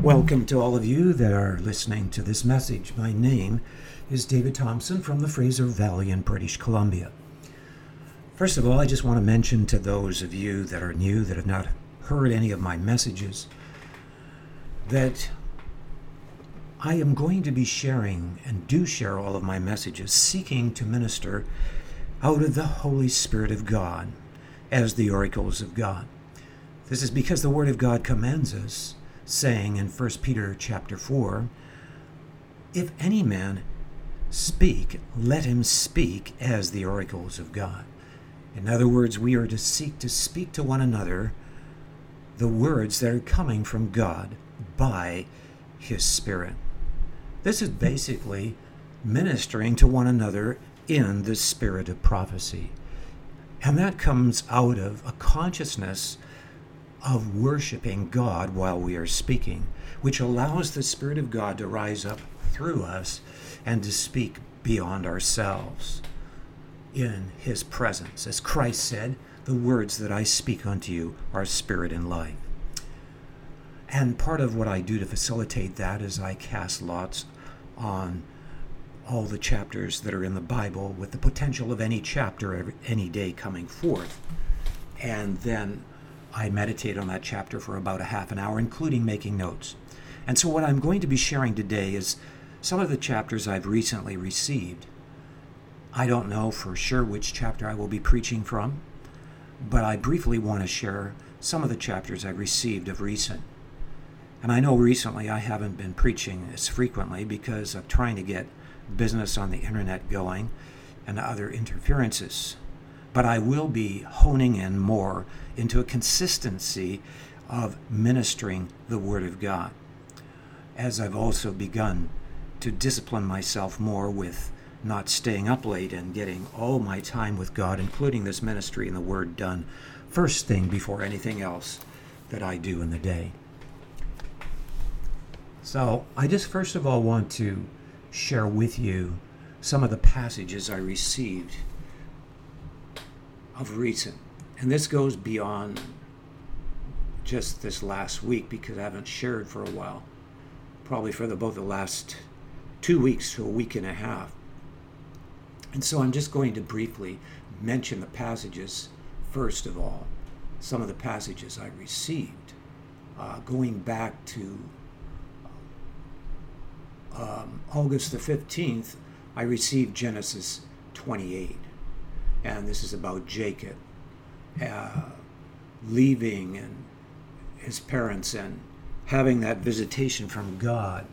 Welcome to all of you that are listening to this message. My name is David Thompson from the Fraser Valley in British Columbia. First of all, I just want to mention to those of you that are new, that have not heard any of my messages, that I am going to be sharing and do share all of my messages, seeking to minister out of the Holy Spirit of God as the oracles of God. This is because the Word of God commands us saying in 1 Peter chapter 4, if any man speak, let him speak as the oracles of God. In other words, we are to seek to speak to one another the words that are coming from God by His Spirit. This is basically ministering to one another in the spirit of prophecy. And that comes out of a consciousness of worshiping God while we are speaking, which allows the Spirit of God to rise up through us and to speak beyond ourselves in His presence. As Christ said, the words that I speak unto you are spirit and life. And part of what I do to facilitate that is I cast lots on all the chapters that are in the Bible with the potential of any chapter any day coming forth. And then I meditate on that chapter for about a half an hour, including making notes. And so, what I'm going to be sharing today is some of the chapters I've recently received. I don't know for sure which chapter I will be preaching from, but I briefly want to share some of the chapters I've received of recent. And I know recently I haven't been preaching as frequently because of trying to get business on the internet going and other interferences but I will be honing in more into a consistency of ministering the Word of God. As I've also begun to discipline myself more with not staying up late and getting all my time with God, including this ministry and the Word, done first thing before anything else that I do in the day. So, I just first of all want to share with you some of the passages I received of recent. And this goes beyond just this last week because I haven't shared for a while. Probably for the, both the last two weeks to a week and a half. And so I'm just going to briefly mention the passages first of all, some of the passages I received, uh, going back to um, August the 15th, I received Genesis 28 and this is about Jacob uh, leaving and his parents and having that visitation from God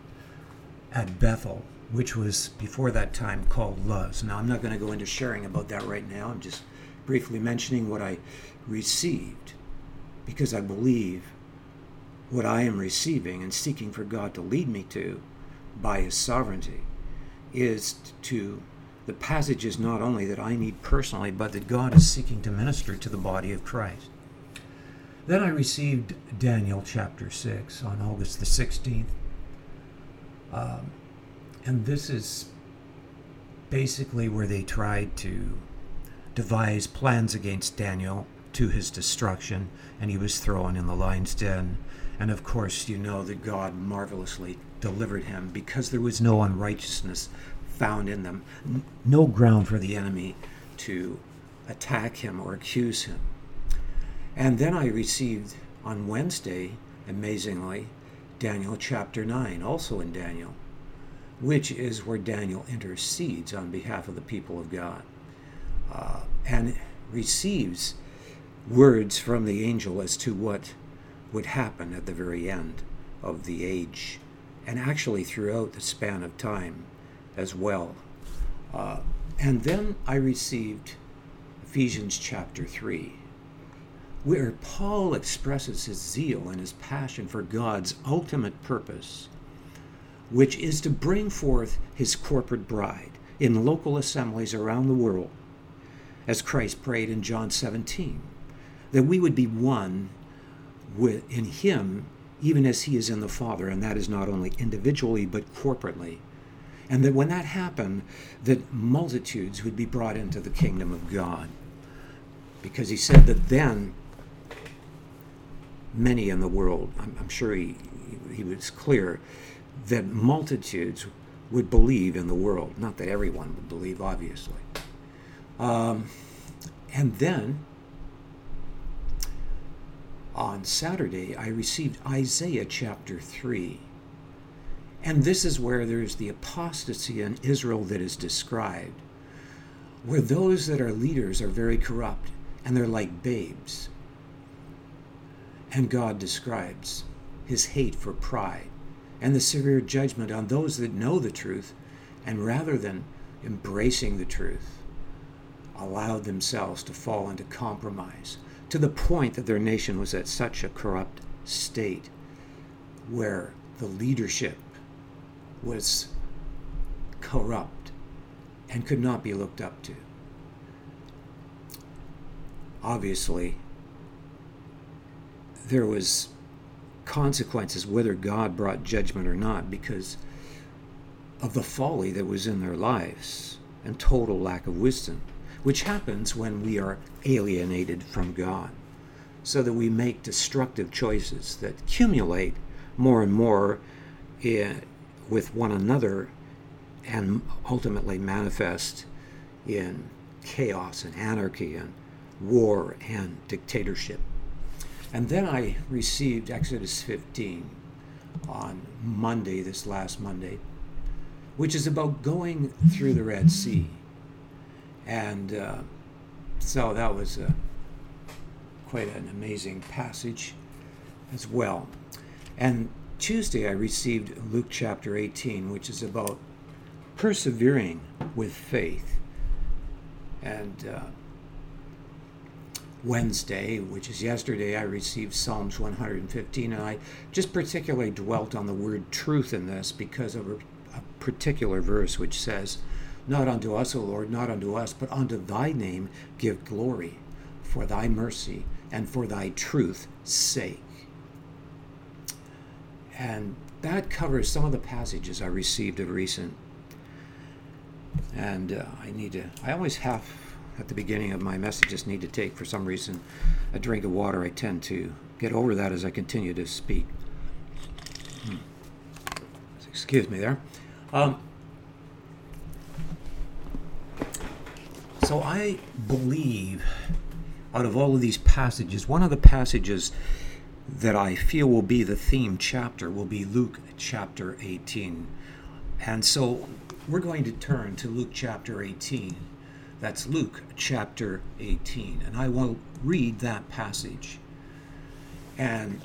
at Bethel, which was before that time called Luz. Now, I'm not going to go into sharing about that right now. I'm just briefly mentioning what I received because I believe what I am receiving and seeking for God to lead me to by His sovereignty is to the passage is not only that I need personally, but that God is seeking to minister to the body of Christ. Then I received Daniel chapter 6 on August the 16th. Um, and this is basically where they tried to devise plans against Daniel to his destruction, and he was thrown in the lion's den. And of course, you know that God marvelously delivered him because there was no unrighteousness found in them, no ground for the enemy to attack him or accuse him. And then I received on Wednesday, amazingly, Daniel chapter 9, also in Daniel, which is where Daniel intercedes on behalf of the people of God uh, and receives words from the angel as to what would happen at the very end of the age and actually throughout the span of time as well. Uh, and then I received Ephesians chapter 3, where Paul expresses his zeal and his passion for God's ultimate purpose, which is to bring forth his corporate bride in local assemblies around the world, as Christ prayed in John 17, that we would be one with, in him, even as he is in the Father, and that is not only individually but corporately and that when that happened, that multitudes would be brought into the kingdom of God. Because he said that then many in the world, I'm, I'm sure he, he was clear that multitudes would believe in the world. Not that everyone would believe, obviously. Um, and then on Saturday, I received Isaiah chapter 3. And this is where there's the apostasy in Israel that is described, where those that are leaders are very corrupt and they're like babes. And God describes his hate for pride and the severe judgment on those that know the truth and rather than embracing the truth, allowed themselves to fall into compromise to the point that their nation was at such a corrupt state where the leadership was corrupt and could not be looked up to. Obviously, there was consequences whether God brought judgment or not because of the folly that was in their lives and total lack of wisdom, which happens when we are alienated from God, so that we make destructive choices that accumulate more and more with one another and ultimately manifest in chaos and anarchy and war and dictatorship. And then I received Exodus 15 on Monday, this last Monday, which is about going through the Red Sea. And uh, so that was uh, quite an amazing passage as well. And Tuesday I received Luke chapter 18, which is about persevering with faith. And uh, Wednesday, which is yesterday, I received Psalms 115, and I just particularly dwelt on the word truth in this because of a, a particular verse which says, Not unto us, O Lord, not unto us, but unto thy name give glory for thy mercy and for thy truth's sake. And that covers some of the passages I received of recent. And uh, I need to, I always have at the beginning of my messages need to take, for some reason, a drink of water. I tend to get over that as I continue to speak. Hmm. Excuse me there. Um, so I believe, out of all of these passages, one of the passages that I feel will be the theme chapter will be Luke chapter 18. And so we're going to turn to Luke chapter 18. That's Luke chapter 18. And I will read that passage. And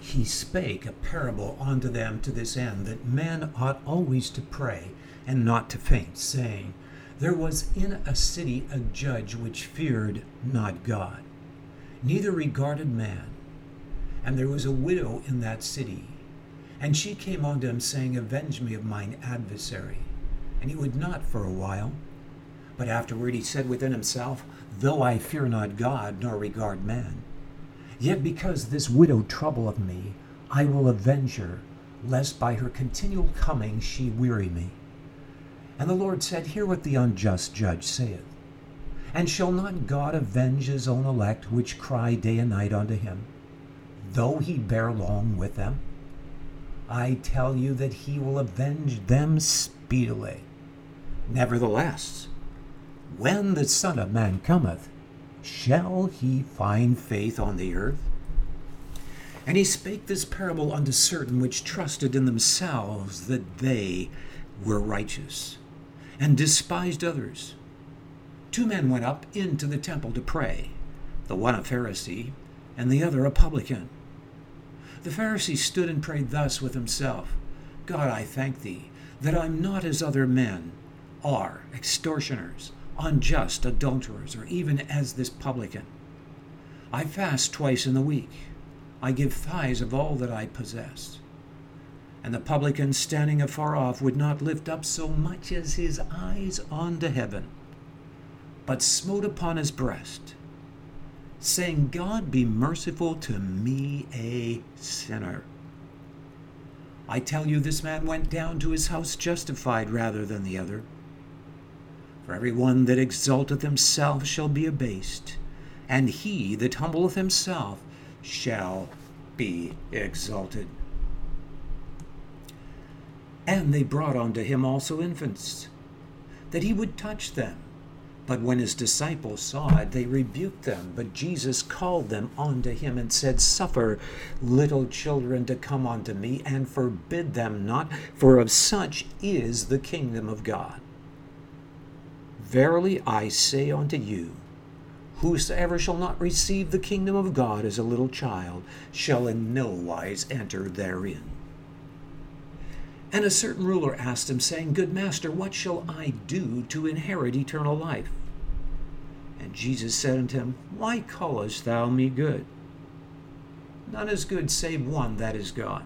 he spake a parable unto them to this end, that men ought always to pray and not to faint, saying, There was in a city a judge which feared not God, neither regarded man. And there was a widow in that city. And she came unto him, saying, Avenge me of mine adversary. And he would not for a while. But afterward he said within himself, Though I fear not God, nor regard man, yet because this widow troubleth me, I will avenge her, lest by her continual coming she weary me. And the Lord said, Hear what the unjust judge saith. And shall not God avenge his own elect, which cry day and night unto him, though he bear long with them? I tell you that he will avenge them speedily. Nevertheless, when the Son of Man cometh, shall he find faith on the earth? And he spake this parable unto certain which trusted in themselves that they were righteous, and despised others. Two men went up into the temple to pray, the one a Pharisee, and the other a publican. The Pharisee stood and prayed thus with himself God, I thank thee that I'm not as other men are, extortioners unjust adulterers, or even as this publican. I fast twice in the week. I give tithes of all that I possess. And the publican, standing afar off, would not lift up so much as his eyes unto heaven, but smote upon his breast, saying, God be merciful to me, a sinner. I tell you, this man went down to his house justified rather than the other. For every one that exalteth himself shall be abased, and he that humbleth himself shall be exalted. And they brought unto him also infants, that he would touch them. But when his disciples saw it, they rebuked them. But Jesus called them unto him and said, Suffer little children to come unto me, and forbid them not, for of such is the kingdom of God. Verily I say unto you, Whosoever shall not receive the kingdom of God as a little child shall in no wise enter therein. And a certain ruler asked him, saying, Good master, what shall I do to inherit eternal life? And Jesus said unto him, Why callest thou me good? None is good save one, that is God.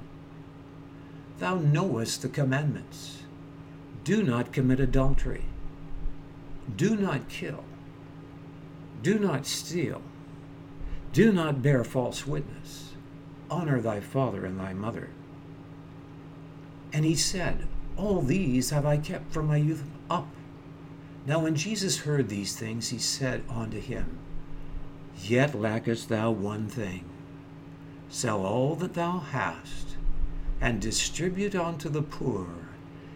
Thou knowest the commandments. Do not commit adultery. Do not kill. Do not steal. Do not bear false witness. Honor thy father and thy mother. And he said, All these have I kept from my youth up. Now when Jesus heard these things, he said unto him, Yet lackest thou one thing. Sell all that thou hast, and distribute unto the poor,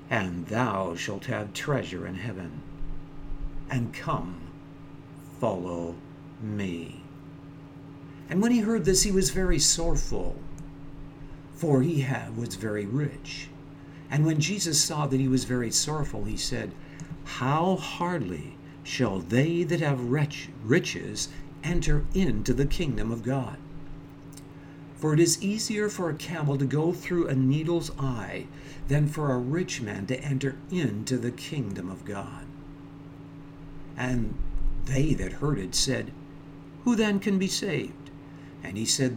and thou shalt have treasure in heaven. And come, follow me. And when he heard this, he was very sorrowful, for he had, was very rich. And when Jesus saw that he was very sorrowful, he said, How hardly shall they that have riches enter into the kingdom of God? For it is easier for a camel to go through a needle's eye than for a rich man to enter into the kingdom of God. And they that heard it said, Who then can be saved? And he said,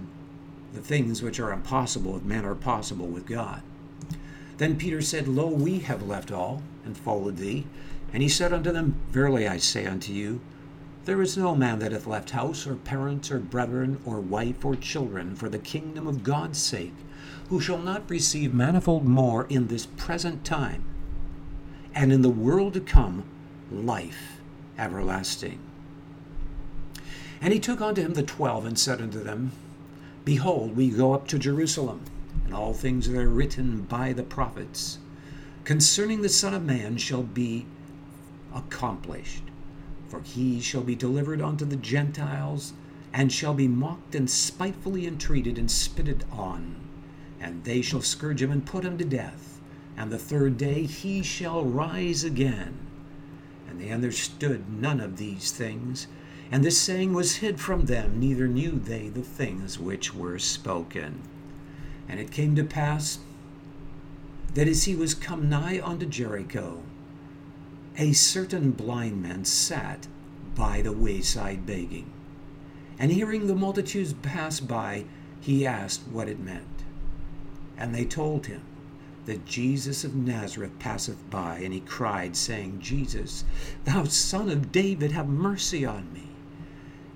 The things which are impossible with men are possible with God. Then Peter said, Lo, we have left all and followed thee. And he said unto them, Verily I say unto you, there is no man that hath left house, or parents, or brethren, or wife, or children, for the kingdom of God's sake, who shall not receive manifold more in this present time, and in the world to come life everlasting. And he took unto him the twelve, and said unto them, Behold, we go up to Jerusalem and all things that are written by the prophets concerning the Son of Man shall be accomplished. For he shall be delivered unto the Gentiles, and shall be mocked and spitefully entreated and spitted on. And they shall scourge him and put him to death. And the third day he shall rise again. And they understood none of these things. And this saying was hid from them, neither knew they the things which were spoken. And it came to pass that as he was come nigh unto Jericho, a certain blind man sat by the wayside begging. And hearing the multitudes pass by, he asked what it meant. And they told him that Jesus of Nazareth passeth by, and he cried, saying, Jesus, thou son of David, have mercy on me.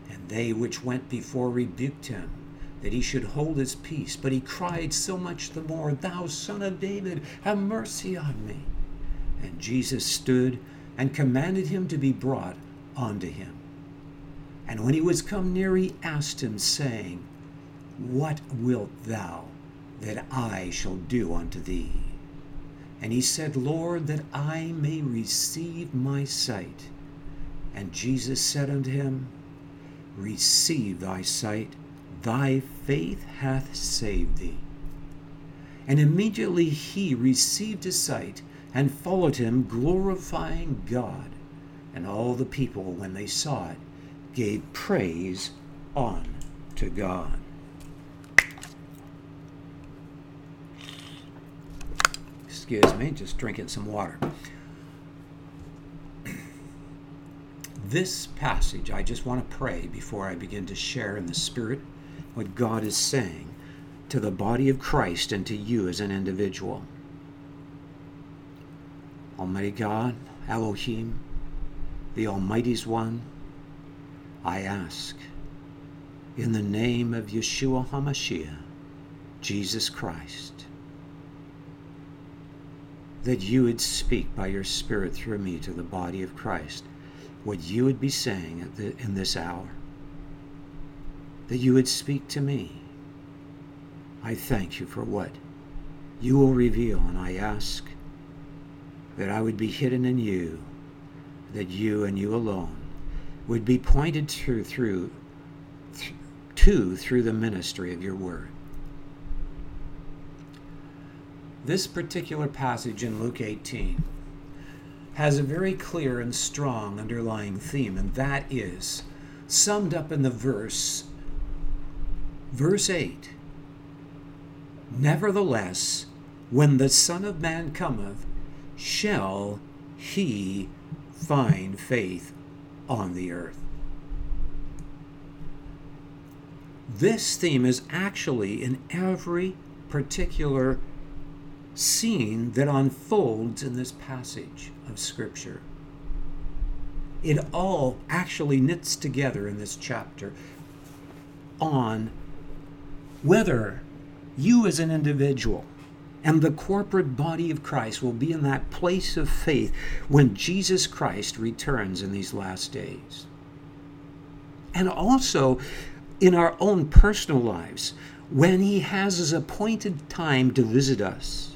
And they which went before rebuked him that he should hold his peace. But he cried so much the more, Thou son of David, have mercy on me. And Jesus stood and commanded him to be brought unto him. And when he was come near, he asked him, saying, What wilt thou that I shall do unto thee? And he said, Lord, that I may receive my sight. And Jesus said unto him, Receive thy sight Thy faith hath saved thee. And immediately he received his sight and followed him, glorifying God. And all the people, when they saw it, gave praise on to God. Excuse me, just drinking some water. This passage, I just want to pray before I begin to share in the Spirit what God is saying to the body of Christ and to you as an individual. Almighty God, Elohim, the Almighty's One, I ask, in the name of Yeshua HaMashiach, Jesus Christ, that you would speak by your Spirit through me to the body of Christ what you would be saying in this hour that you would speak to me. I thank you for what you will reveal, and I ask that I would be hidden in you, that you and you alone would be pointed to through to through the ministry of your word. This particular passage in Luke 18 has a very clear and strong underlying theme, and that is summed up in the verse, verse 8 Nevertheless, when the Son of Man cometh, shall he find faith on the earth. This theme is actually in every particular scene that unfolds in this passage of Scripture. It all actually knits together in this chapter on whether you as an individual and the corporate body of Christ will be in that place of faith when Jesus Christ returns in these last days. And also in our own personal lives, when He has His appointed time to visit us.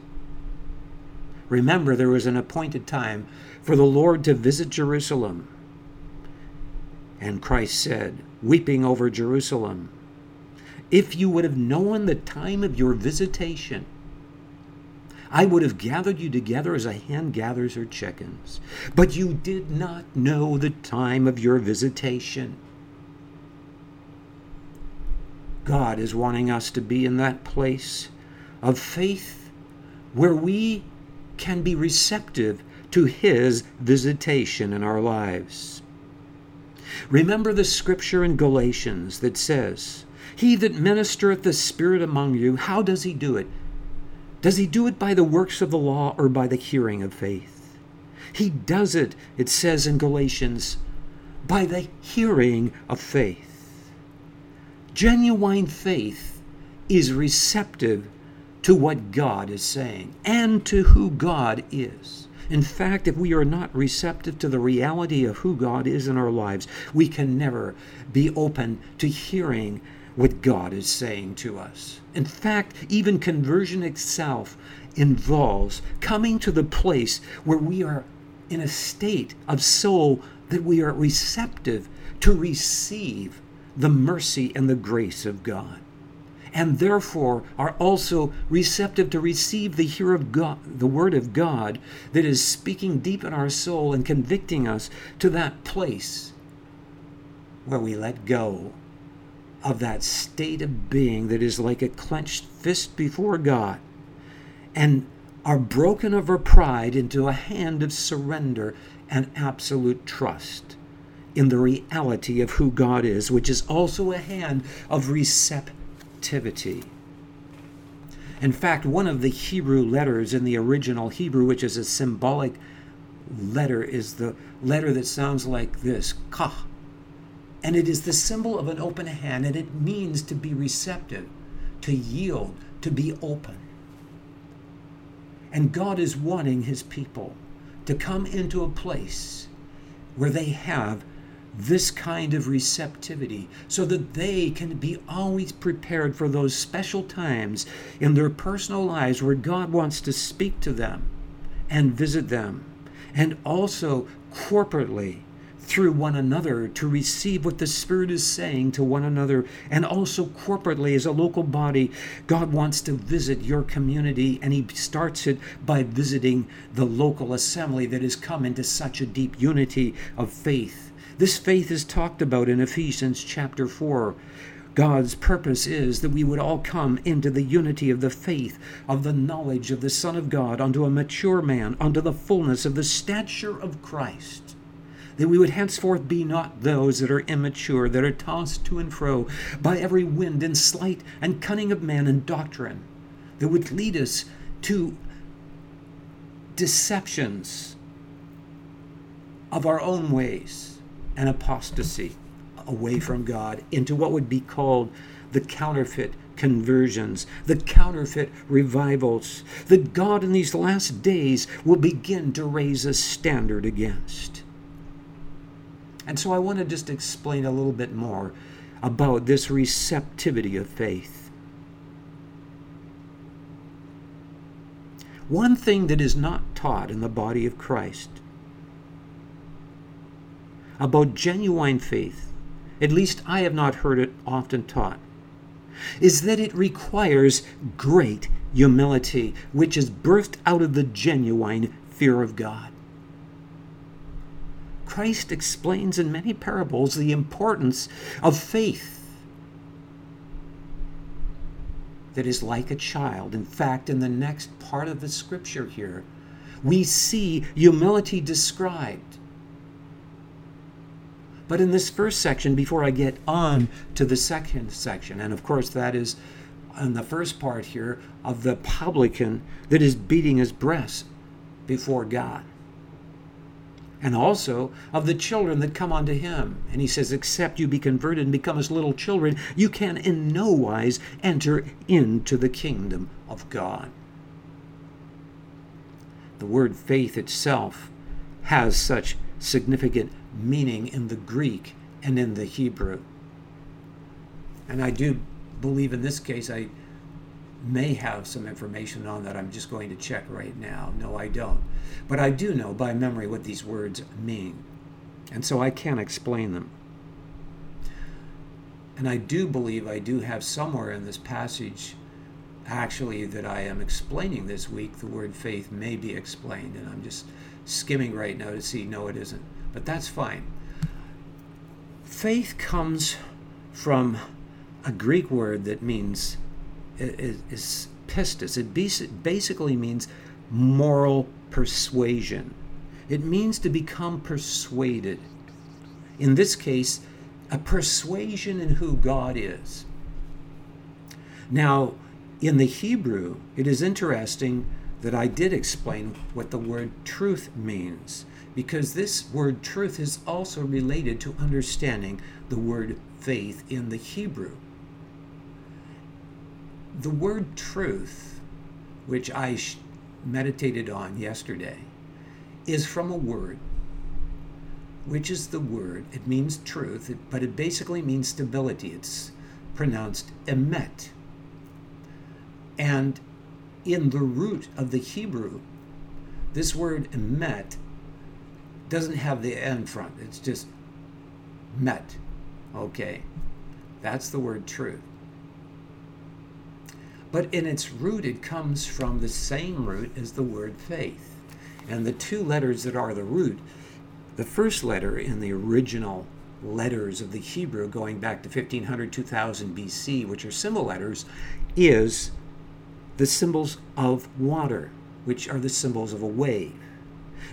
Remember, there was an appointed time for the Lord to visit Jerusalem. And Christ said, weeping over Jerusalem, If you would have known the time of your visitation, I would have gathered you together as a hen gathers her chickens. But you did not know the time of your visitation. God is wanting us to be in that place of faith where we can be receptive to His visitation in our lives. Remember the scripture in Galatians that says, He that ministereth the Spirit among you, how does he do it? Does he do it by the works of the law or by the hearing of faith? He does it, it says in Galatians, by the hearing of faith. Genuine faith is receptive to what God is saying and to who God is. In fact, if we are not receptive to the reality of who God is in our lives, we can never be open to hearing what God is saying to us. In fact, even conversion itself involves coming to the place where we are in a state of soul that we are receptive to receive the mercy and the grace of God. And therefore are also receptive to receive the hear of God, the word of God that is speaking deep in our soul and convicting us to that place where we let go of that state of being that is like a clenched fist before God and are broken of our pride into a hand of surrender and absolute trust in the reality of who God is, which is also a hand of receptivity. In fact, one of the Hebrew letters in the original Hebrew, which is a symbolic letter, is the letter that sounds like this kah and it is the symbol of an open hand, and it means to be receptive, to yield, to be open. And God is wanting his people to come into a place where they have this kind of receptivity so that they can be always prepared for those special times in their personal lives where God wants to speak to them and visit them, and also corporately through one another to receive what the Spirit is saying to one another. And also corporately, as a local body, God wants to visit your community, and He starts it by visiting the local assembly that has come into such a deep unity of faith. This faith is talked about in Ephesians chapter 4. God's purpose is that we would all come into the unity of the faith, of the knowledge of the Son of God, unto a mature man, unto the fullness of the stature of Christ that we would henceforth be not those that are immature, that are tossed to and fro by every wind and sleight and cunning of man and doctrine, that would lead us to deceptions of our own ways and apostasy away from God into what would be called the counterfeit conversions, the counterfeit revivals that God in these last days will begin to raise a standard against. And so I want to just explain a little bit more about this receptivity of faith. one thing that is not taught in the body of Christ about genuine faith, at least I have not heard it often taught, is that it requires great humility, which is birthed out of the genuine fear of God. Christ explains in many parables the importance of faith that is like a child. In fact, in the next part of the scripture here, we see humility described. But in this first section, before I get on to the second section, and of course that is in the first part here of the publican that is beating his breast before God and also of the children that come unto him. And he says, Except you be converted and become as little children, you can in no wise enter into the kingdom of God. The word faith itself has such significant meaning in the Greek and in the Hebrew. And I do believe in this case, I may have some information on that I'm just going to check right now. No, I don't. But I do know by memory what these words mean. And so I can explain them. And I do believe I do have somewhere in this passage actually that I am explaining this week, the word faith may be explained. And I'm just skimming right now to see, no, it isn't. But that's fine. Faith comes from a Greek word that means is, is pistis. It basically means moral persuasion. It means to become persuaded. In this case, a persuasion in who God is. Now, in the Hebrew, it is interesting that I did explain what the word truth means, because this word truth is also related to understanding the word faith in the Hebrew the word truth, which I sh- meditated on yesterday, is from a word, which is the word, it means truth, but it basically means stability. It's pronounced emet. And in the root of the Hebrew, this word emet doesn't have the end front, it's just met. Okay? That's the word truth. But in its root, it comes from the same root as the word faith. And the two letters that are the root, the first letter in the original letters of the Hebrew going back to 1500, 2000 BC, which are symbol letters, is the symbols of water, which are the symbols of a wave.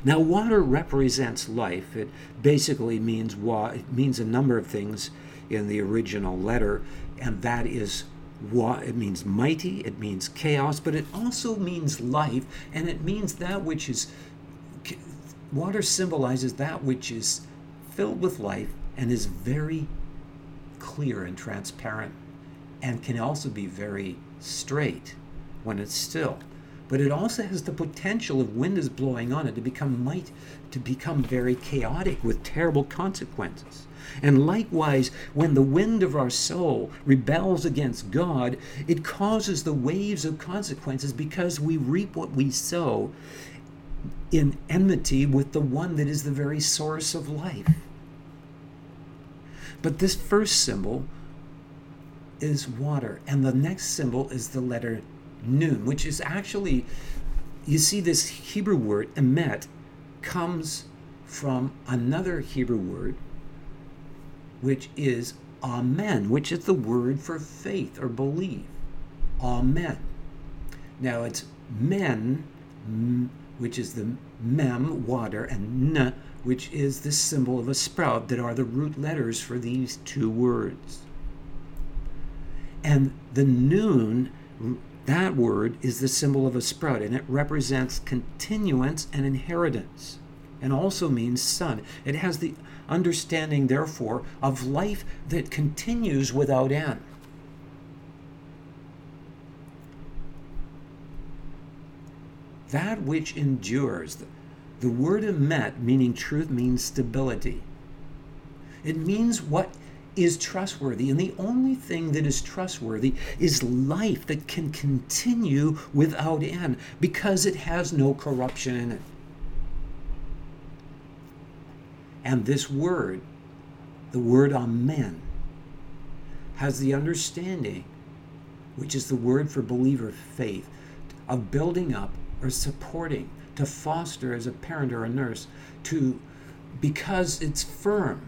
Now, water represents life. It basically means wa- it means a number of things in the original letter, and that is it means mighty, it means chaos, but it also means life, and it means that which is, water symbolizes that which is filled with life and is very clear and transparent, and can also be very straight when it's still. But it also has the potential, if wind is blowing on it, to become might, to become very chaotic with terrible consequences. And likewise, when the wind of our soul rebels against God, it causes the waves of consequences because we reap what we sow in enmity with the one that is the very source of life. But this first symbol is water, and the next symbol is the letter nun, which is actually, you see, this Hebrew word, emet, comes from another Hebrew word which is Amen, which is the word for faith or believe. Amen. Now it's men, which is the mem, water, and n, which is the symbol of a sprout that are the root letters for these two words. And the nun, that word is the symbol of a sprout, and it represents continuance and inheritance, and also means son. It has the understanding, therefore, of life that continues without end. That which endures. The word emet, meaning truth, means stability. It means what is trustworthy. And the only thing that is trustworthy is life that can continue without end because it has no corruption in it. And this word, the word amen, has the understanding, which is the word for believer faith, of building up or supporting, to foster as a parent or a nurse, to because it's firm.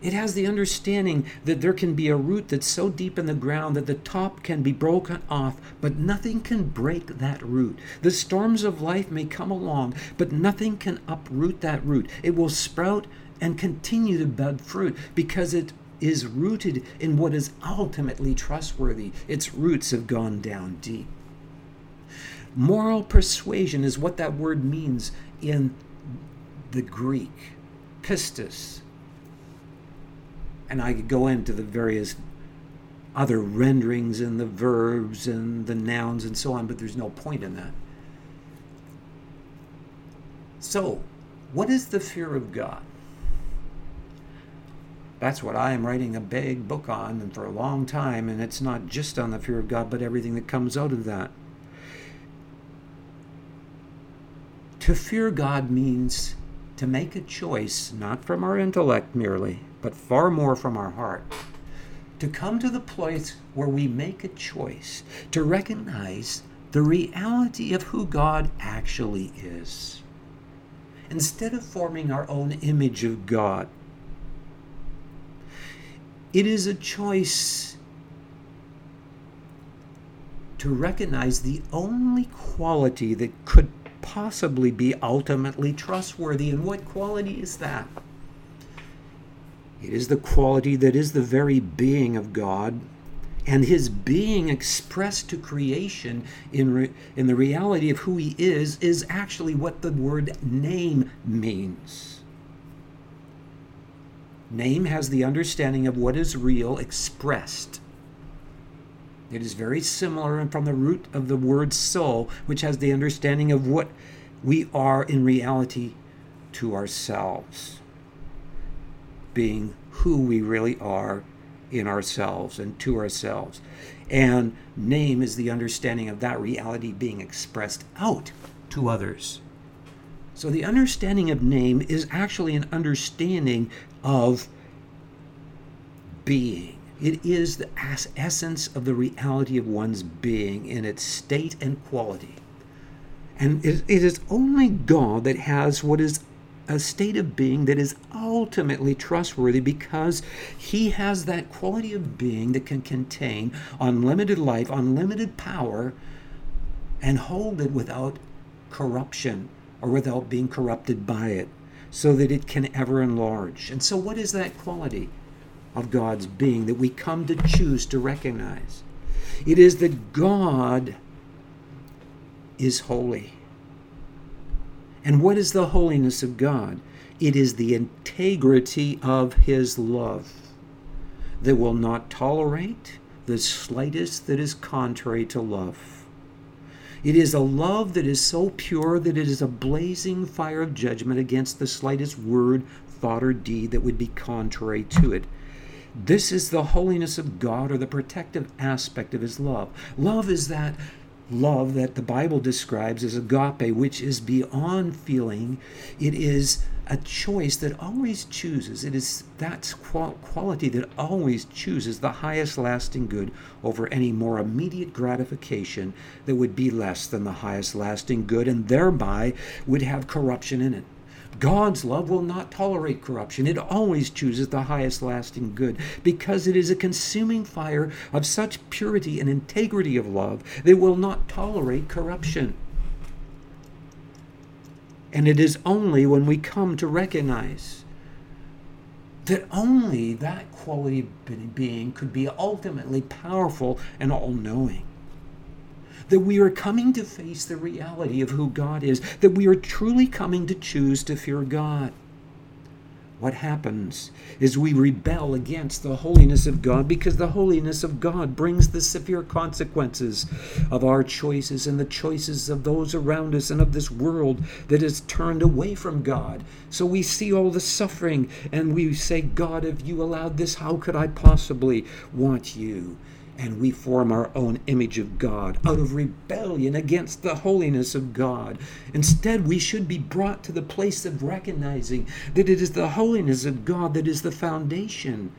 It has the understanding that there can be a root that's so deep in the ground that the top can be broken off, but nothing can break that root. The storms of life may come along, but nothing can uproot that root. It will sprout and continue to bud fruit because it is rooted in what is ultimately trustworthy. Its roots have gone down deep. Moral persuasion is what that word means in the Greek, pistis. And I could go into the various other renderings and the verbs and the nouns and so on, but there's no point in that. So, what is the fear of God? That's what I am writing a big book on and for a long time, and it's not just on the fear of God, but everything that comes out of that. To fear God means to make a choice, not from our intellect merely, but far more from our heart. To come to the place where we make a choice to recognize the reality of who God actually is. Instead of forming our own image of God, it is a choice to recognize the only quality that could possibly be ultimately trustworthy. And what quality is that? It is the quality that is the very being of God and his being expressed to creation in, re- in the reality of who he is is actually what the word name means. Name has the understanding of what is real expressed. It is very similar from the root of the word soul, which has the understanding of what we are in reality to ourselves, being who we really are in ourselves and to ourselves. And name is the understanding of that reality being expressed out to others. So the understanding of name is actually an understanding of being. It is the essence of the reality of one's being in its state and quality. And it is only God that has what is a state of being that is ultimately trustworthy because he has that quality of being that can contain unlimited life, unlimited power, and hold it without corruption or without being corrupted by it so that it can ever enlarge. And so, what is that quality of God's being that we come to choose to recognize? It is that God is holy. And what is the holiness of God? It is the integrity of His love that will not tolerate the slightest that is contrary to love. It is a love that is so pure that it is a blazing fire of judgment against the slightest word, thought, or deed that would be contrary to it. This is the holiness of God or the protective aspect of His love. Love is that love that the Bible describes as agape, which is beyond feeling. It is a choice that always chooses. It is that quality that always chooses the highest lasting good over any more immediate gratification that would be less than the highest lasting good and thereby would have corruption in it. God's love will not tolerate corruption. It always chooses the highest lasting good because it is a consuming fire of such purity and integrity of love that will not tolerate corruption. And it is only when we come to recognize that only that quality of being could be ultimately powerful and all knowing that we are coming to face the reality of who God is, that we are truly coming to choose to fear God. what happens is we rebel against the holiness of God because the holiness of God brings the severe consequences of our choices and the choices of those around us and of this world that is turned away from God. So we see all the suffering and we say, God, if you allowed this, how could I possibly want you? And we form our own image of God out of rebellion against the holiness of God. Instead, we should be brought to the place of recognizing that it is the holiness of God that is the foundation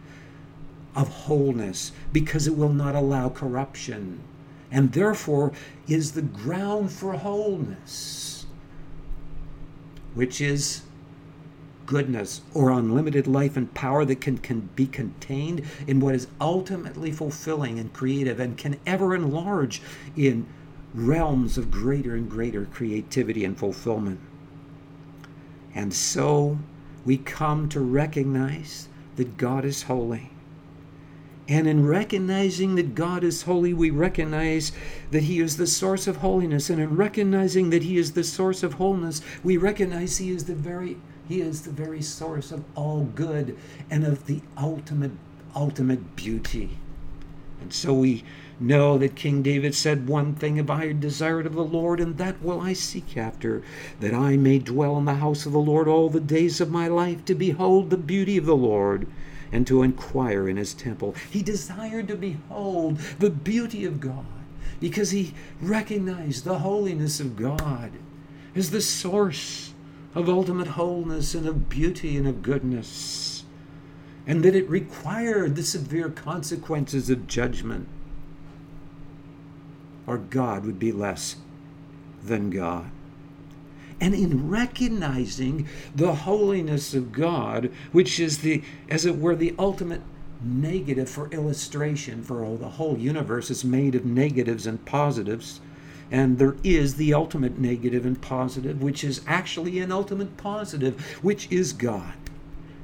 of wholeness because it will not allow corruption and therefore is the ground for wholeness, which is goodness or unlimited life and power that can, can be contained in what is ultimately fulfilling and creative and can ever enlarge in realms of greater and greater creativity and fulfillment. And so we come to recognize that God is holy. And in recognizing that God is holy, we recognize that He is the source of holiness. And in recognizing that He is the source of wholeness, we recognize He is the very he is the very source of all good and of the ultimate, ultimate beauty. And so we know that King David said, One thing have I desired of the Lord, and that will I seek after, that I may dwell in the house of the Lord all the days of my life, to behold the beauty of the Lord and to inquire in his temple. He desired to behold the beauty of God because he recognized the holiness of God as the source of ultimate wholeness and of beauty and of goodness, and that it required the severe consequences of judgment, or God would be less than God. And in recognizing the holiness of God, which is the, as it were, the ultimate negative for illustration, for oh, the whole universe is made of negatives and positives and there is the ultimate negative and positive, which is actually an ultimate positive, which is God.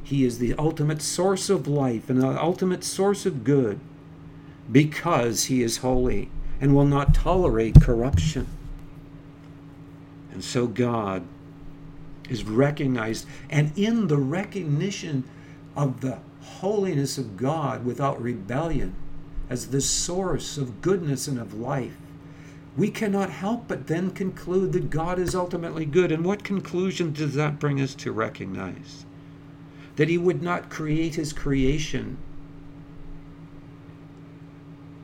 He is the ultimate source of life and the ultimate source of good because He is holy and will not tolerate corruption. And so God is recognized, and in the recognition of the holiness of God without rebellion as the source of goodness and of life, we cannot help but then conclude that God is ultimately good. And what conclusion does that bring us to recognize? That He would not create His creation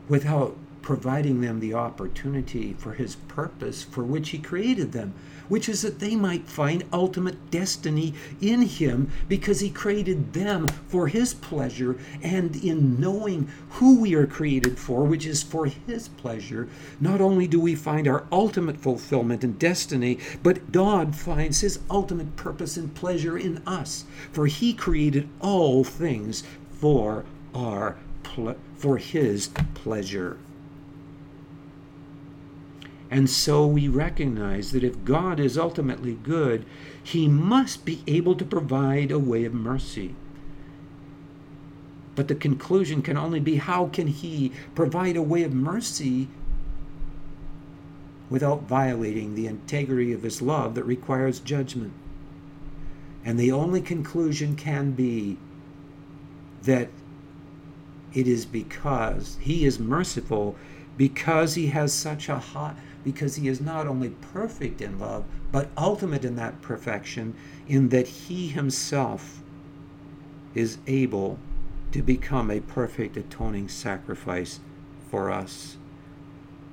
without providing them the opportunity for His purpose for which He created them which is that they might find ultimate destiny in Him because He created them for His pleasure. And in knowing who we are created for, which is for His pleasure, not only do we find our ultimate fulfillment and destiny, but God finds His ultimate purpose and pleasure in us. For He created all things for our for His pleasure. And so we recognize that if God is ultimately good, he must be able to provide a way of mercy. But the conclusion can only be how can he provide a way of mercy without violating the integrity of his love that requires judgment? And the only conclusion can be that it is because he is merciful because he has such a high because he is not only perfect in love, but ultimate in that perfection, in that he himself is able to become a perfect atoning sacrifice for us.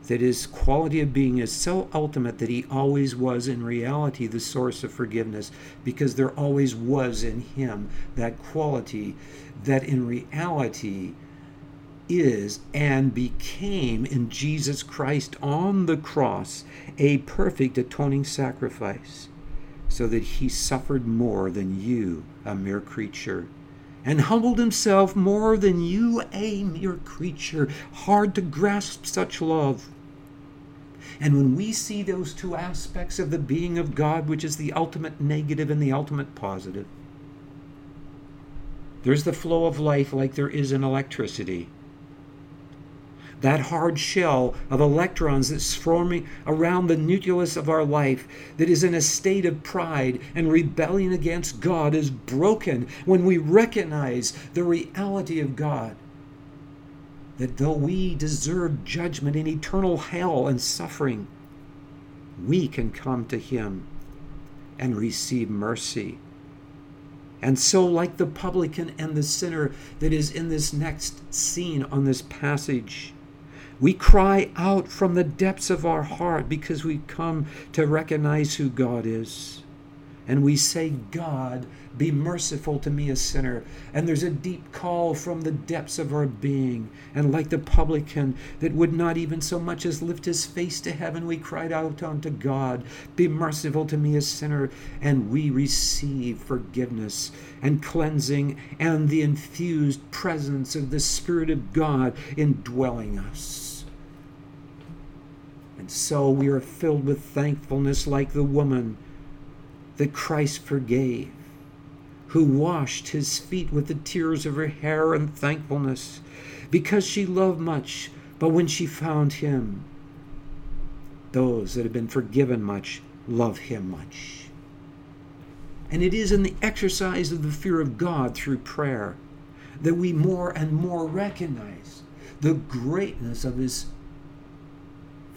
That his quality of being is so ultimate that he always was in reality the source of forgiveness, because there always was in him that quality that in reality is and became in Jesus Christ on the cross a perfect atoning sacrifice, so that he suffered more than you, a mere creature, and humbled himself more than you, a mere creature. Hard to grasp such love. And when we see those two aspects of the being of God, which is the ultimate negative and the ultimate positive, there's the flow of life like there is in electricity that hard shell of electrons that's forming around the nucleus of our life that is in a state of pride and rebellion against God is broken when we recognize the reality of God. That though we deserve judgment in eternal hell and suffering, we can come to Him and receive mercy. And so, like the publican and the sinner that is in this next scene on this passage, we cry out from the depths of our heart because we come to recognize who God is. And we say, God, be merciful to me, a sinner. And there's a deep call from the depths of our being. And like the publican that would not even so much as lift his face to heaven, we cried out unto God, Be merciful to me, a sinner. And we receive forgiveness and cleansing and the infused presence of the Spirit of God indwelling us. And so we are filled with thankfulness like the woman that Christ forgave who washed his feet with the tears of her hair and thankfulness, because she loved much, but when she found him, those that have been forgiven much love him much. And it is in the exercise of the fear of God through prayer that we more and more recognize the greatness of his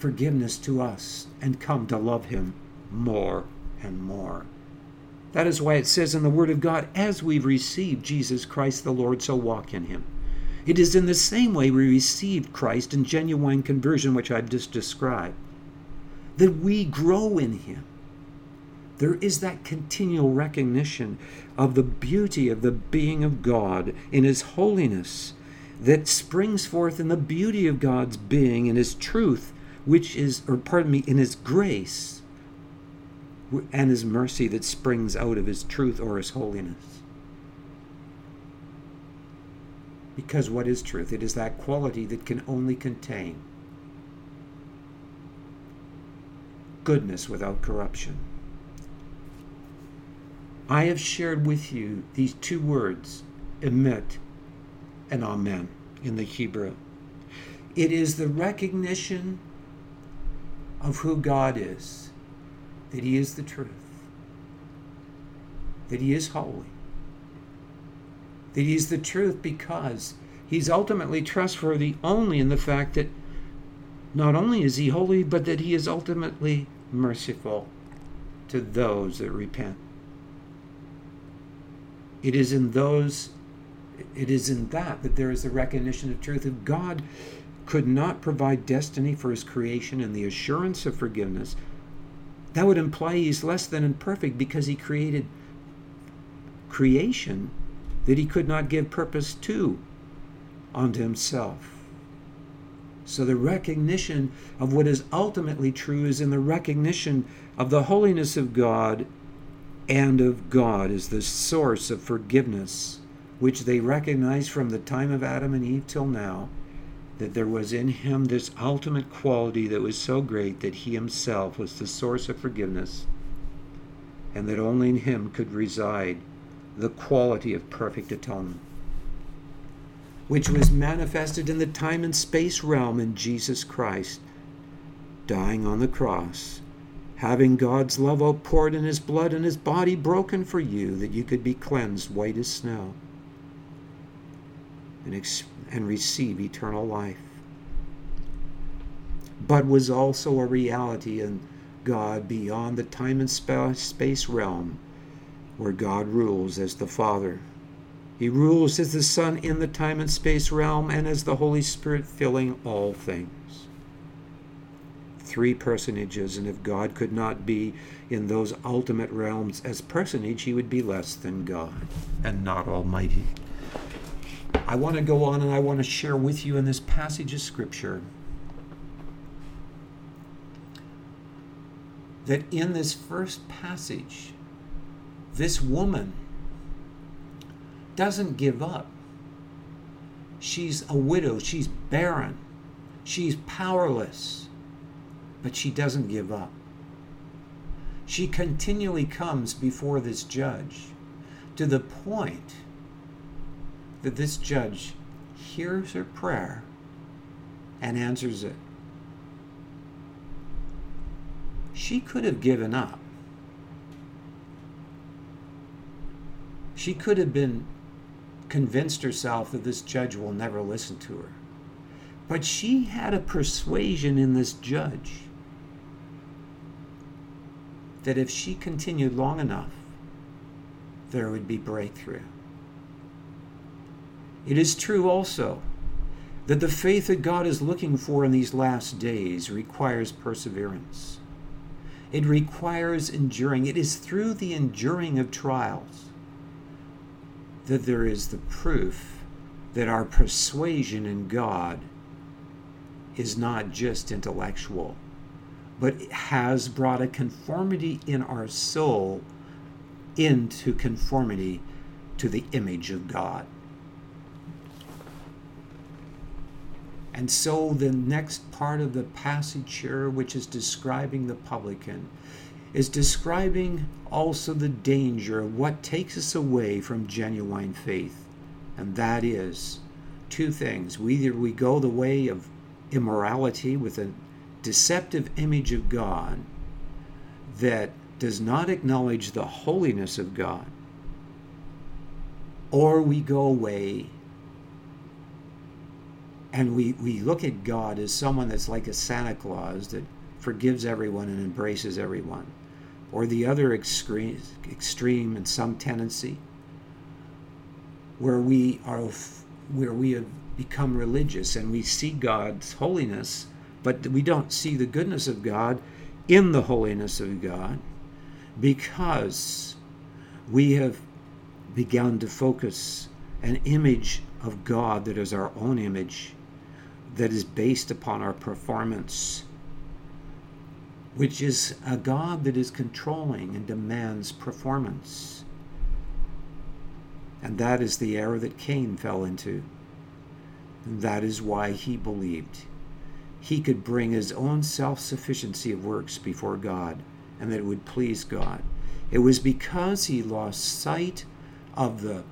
forgiveness to us and come to love him more and more. That is why it says in the Word of God, as we've received Jesus Christ the Lord, so walk in him. It is in the same way we received Christ in genuine conversion, which I've just described, that we grow in him. There is that continual recognition of the beauty of the being of God in his holiness that springs forth in the beauty of God's being in his truth, which is, or pardon me, in his grace and his mercy that springs out of his truth or his holiness. Because what is truth? It is that quality that can only contain goodness without corruption. I have shared with you these two words, emet and amen, in the Hebrew. It is the recognition of who God is that He is the truth, that He is holy, that He is the truth because He's ultimately trustworthy only in the fact that not only is He holy, but that He is ultimately merciful to those that repent. It is in those, it is in that that there is the recognition of truth. of God could not provide destiny for his creation and the assurance of forgiveness, that would imply he's less than imperfect because he created creation that he could not give purpose to unto himself. So the recognition of what is ultimately true is in the recognition of the holiness of God and of God as the source of forgiveness, which they recognize from the time of Adam and Eve till now that there was in him this ultimate quality that was so great that he himself was the source of forgiveness, and that only in him could reside the quality of perfect atonement, which was manifested in the time and space realm in Jesus Christ, dying on the cross, having God's love outpoured in his blood and his body broken for you, that you could be cleansed white as snow and and receive eternal life. But was also a reality in God beyond the time and space realm where God rules as the Father. He rules as the Son in the time and space realm and as the Holy Spirit filling all things. Three personages, and if God could not be in those ultimate realms as personage, he would be less than God and not Almighty. I want to go on and I want to share with you in this passage of Scripture that in this first passage, this woman doesn't give up. She's a widow, she's barren, she's powerless, but she doesn't give up. She continually comes before this judge to the point that this judge hears her prayer and answers it. She could have given up. She could have been convinced herself that this judge will never listen to her. But she had a persuasion in this judge that if she continued long enough, there would be breakthrough. It is true also that the faith that God is looking for in these last days requires perseverance. It requires enduring. It is through the enduring of trials that there is the proof that our persuasion in God is not just intellectual, but has brought a conformity in our soul into conformity to the image of God. And so the next part of the passage here, which is describing the publican, is describing also the danger of what takes us away from genuine faith. And that is two things. Either we go the way of immorality with a deceptive image of God that does not acknowledge the holiness of God, or we go away and we, we look at God as someone that's like a Santa Claus that forgives everyone and embraces everyone, or the other extreme, extreme in some tendency, where we are where we have become religious and we see God's holiness, but we don't see the goodness of God in the holiness of God because we have begun to focus an image of God that is our own image, that is based upon our performance, which is a God that is controlling and demands performance. And that is the error that Cain fell into. And that is why he believed he could bring his own self sufficiency of works before God and that it would please God. It was because he lost sight of the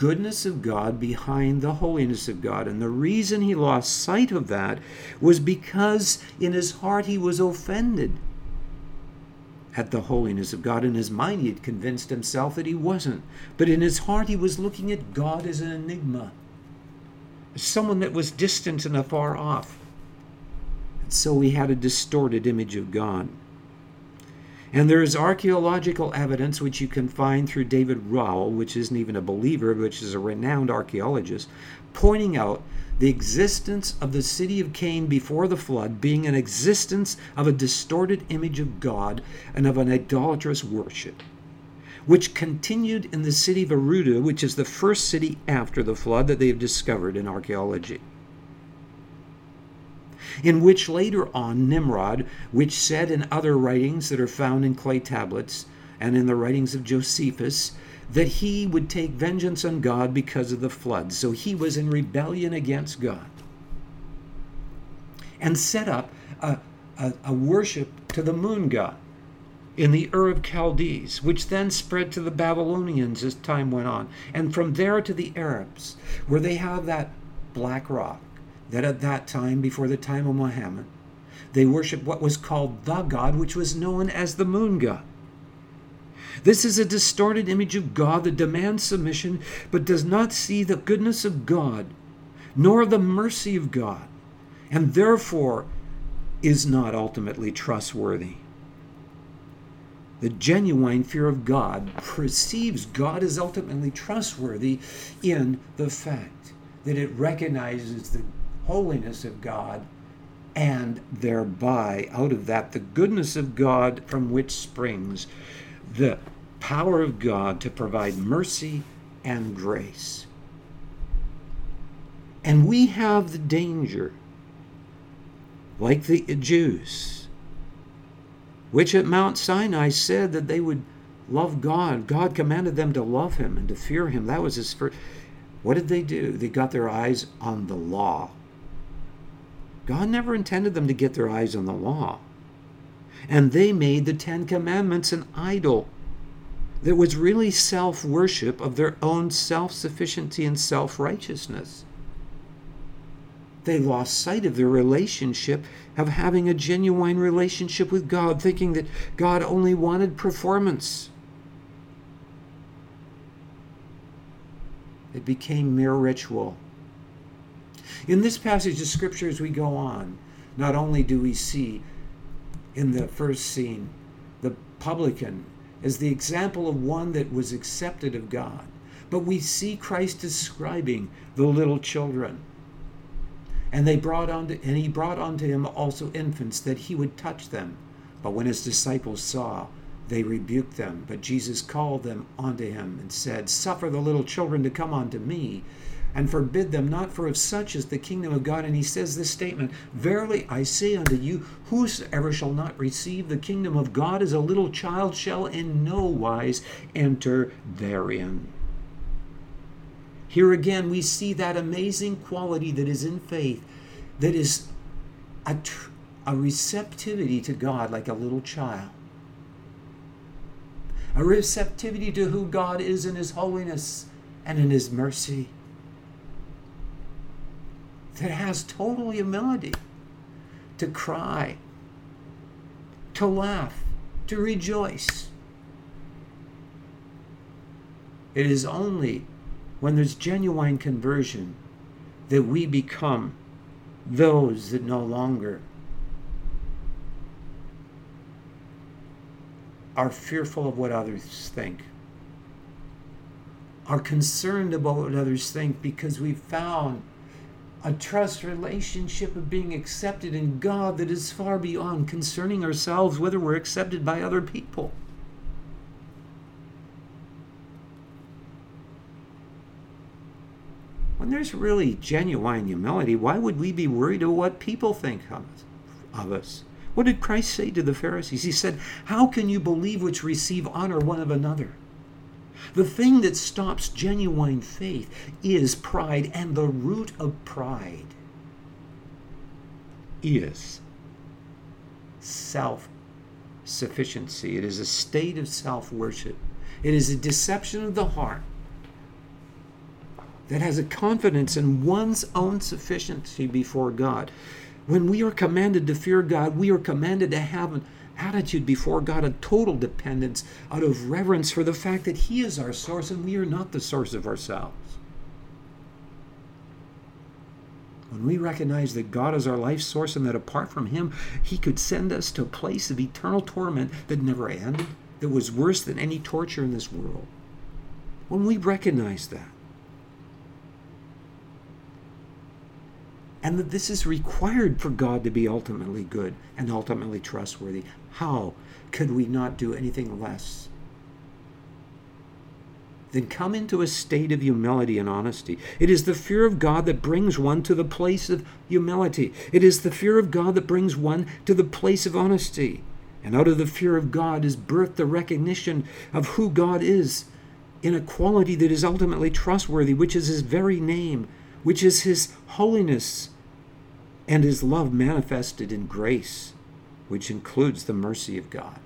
goodness of God behind the holiness of God. And the reason he lost sight of that was because in his heart he was offended at the holiness of God. In his mind, he had convinced himself that he wasn't. But in his heart, he was looking at God as an enigma, as someone that was distant and afar off. And so he had a distorted image of God. And there is archaeological evidence which you can find through David Rohl, which isn't even a believer, which is a renowned archaeologist, pointing out the existence of the city of Cain before the flood being an existence of a distorted image of God and of an idolatrous worship, which continued in the city of Eridu, which is the first city after the flood that they have discovered in archaeology in which later on Nimrod, which said in other writings that are found in clay tablets and in the writings of Josephus, that he would take vengeance on God because of the flood. So he was in rebellion against God and set up a, a, a worship to the moon god in the Ur of Chaldees, which then spread to the Babylonians as time went on, and from there to the Arabs, where they have that black rock that at that time, before the time of Muhammad, they worshiped what was called the God, which was known as the moon god. This is a distorted image of God that demands submission, but does not see the goodness of God, nor the mercy of God, and therefore is not ultimately trustworthy. The genuine fear of God perceives God as ultimately trustworthy in the fact that it recognizes the holiness of God, and thereby, out of that, the goodness of God from which springs the power of God to provide mercy and grace. And we have the danger, like the Jews, which at Mount Sinai said that they would love God. God commanded them to love Him and to fear Him. That was His first. What did they do? They got their eyes on the law. God never intended them to get their eyes on the law. And they made the Ten Commandments an idol that was really self worship of their own self sufficiency and self righteousness. They lost sight of their relationship, of having a genuine relationship with God, thinking that God only wanted performance. It became mere ritual. In this passage of Scripture, as we go on, not only do we see in the first scene the publican as the example of one that was accepted of God, but we see Christ describing the little children. And they brought unto and he brought unto him also infants that he would touch them. But when his disciples saw, they rebuked them. But Jesus called them unto him and said, Suffer the little children to come unto me, and forbid them not, for of such is the kingdom of God. And he says this statement Verily I say unto you, whosoever shall not receive the kingdom of God as a little child shall in no wise enter therein. Here again, we see that amazing quality that is in faith, that is a, tr- a receptivity to God like a little child, a receptivity to who God is in His holiness and in His mercy, that has total humility to cry, to laugh, to rejoice. It is only when there's genuine conversion, that we become those that no longer are fearful of what others think, are concerned about what others think because we've found a trust relationship of being accepted in God that is far beyond concerning ourselves whether we're accepted by other people. When there's really genuine humility, why would we be worried of what people think of us? What did Christ say to the Pharisees? He said, How can you believe which receive honor one of another? The thing that stops genuine faith is pride, and the root of pride is self sufficiency. It is a state of self worship, it is a deception of the heart that has a confidence in one's own sufficiency before God. When we are commanded to fear God, we are commanded to have an attitude before God, a total dependence out of reverence for the fact that He is our source and we are not the source of ourselves. When we recognize that God is our life source and that apart from Him, He could send us to a place of eternal torment that never ended, that was worse than any torture in this world. When we recognize that, and that this is required for God to be ultimately good and ultimately trustworthy. How could we not do anything less? Then come into a state of humility and honesty. It is the fear of God that brings one to the place of humility. It is the fear of God that brings one to the place of honesty. And out of the fear of God is birthed the recognition of who God is in a quality that is ultimately trustworthy, which is His very name, which is His holiness, and His love manifested in grace, which includes the mercy of God.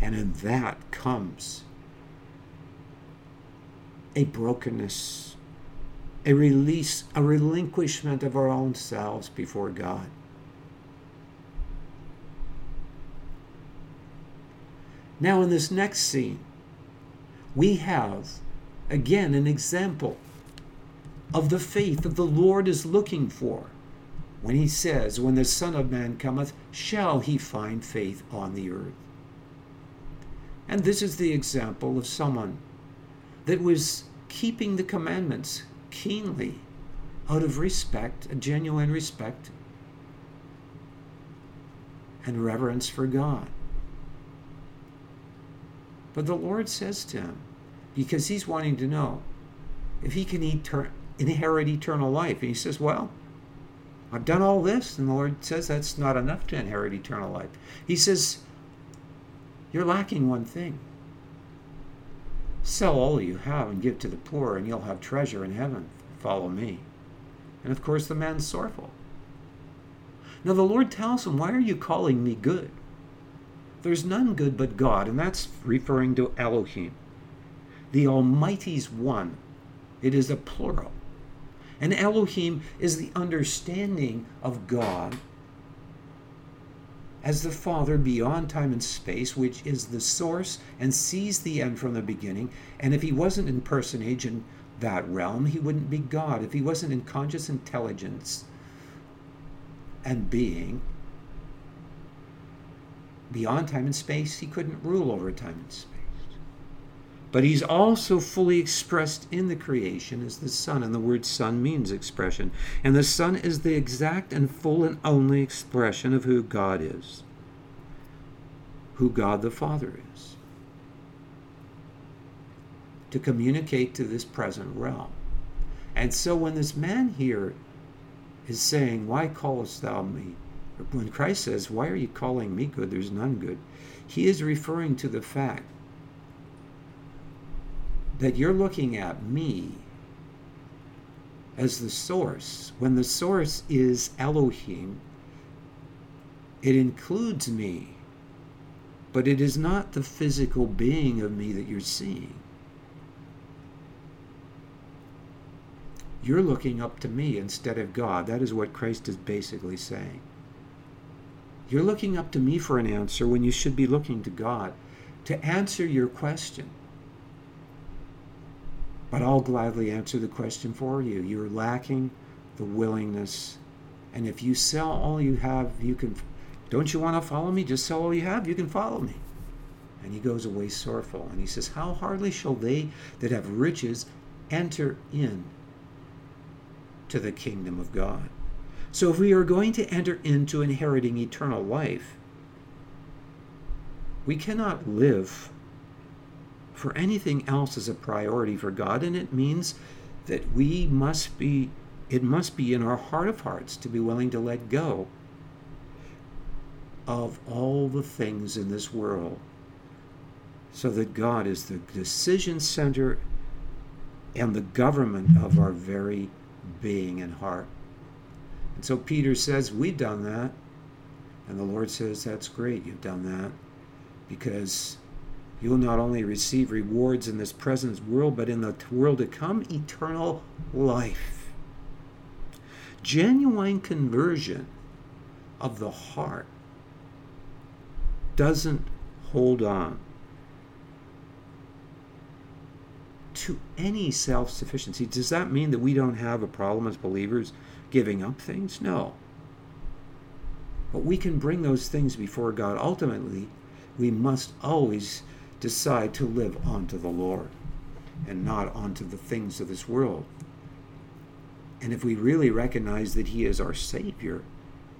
And in that comes a brokenness, a release, a relinquishment of our own selves before God. Now, in this next scene, we have again an example of the faith that the Lord is looking for when he says, When the Son of Man cometh, shall he find faith on the earth? And this is the example of someone that was keeping the commandments keenly out of respect, a genuine respect and reverence for God. But the Lord says to him, because he's wanting to know if he can inherit eternal life. And he says, Well, I've done all this. And the Lord says that's not enough to inherit eternal life. He says, You're lacking one thing. Sell all you have and give to the poor, and you'll have treasure in heaven. Follow me. And of course, the man's sorrowful. Now, the Lord tells him, Why are you calling me good? There's none good but God, and that's referring to Elohim. The Almighty's one. It is a plural. And Elohim is the understanding of God as the Father beyond time and space, which is the source and sees the end from the beginning. And if he wasn't in personage in that realm, he wouldn't be God. If he wasn't in conscious intelligence and being beyond time and space, he couldn't rule over time and space. But he's also fully expressed in the creation as the Son, and the word Son means expression. And the Son is the exact and full and only expression of who God is, who God the Father is, to communicate to this present realm. And so when this man here is saying, Why callest thou me? When Christ says, Why are you calling me good? There's none good. He is referring to the fact that you're looking at me as the source. When the source is Elohim, it includes me, but it is not the physical being of me that you're seeing. You're looking up to me instead of God. That is what Christ is basically saying. You're looking up to me for an answer when you should be looking to God to answer your question. But I'll gladly answer the question for you. You're lacking the willingness. And if you sell all you have, you can. Don't you want to follow me? Just sell all you have. You can follow me. And he goes away sorrowful. And he says, How hardly shall they that have riches enter in to the kingdom of God? So if we are going to enter into inheriting eternal life, we cannot live for anything else is a priority for God, and it means that we must be, it must be in our heart of hearts to be willing to let go of all the things in this world so that God is the decision center and the government of our very being and heart. And so Peter says, We've done that. And the Lord says, That's great, you've done that. Because you will not only receive rewards in this present world, but in the world to come, eternal life. Genuine conversion of the heart doesn't hold on to any self sufficiency. Does that mean that we don't have a problem as believers giving up things? No. But we can bring those things before God. Ultimately, we must always decide to live unto the Lord and not unto the things of this world. And if we really recognize that He is our Savior,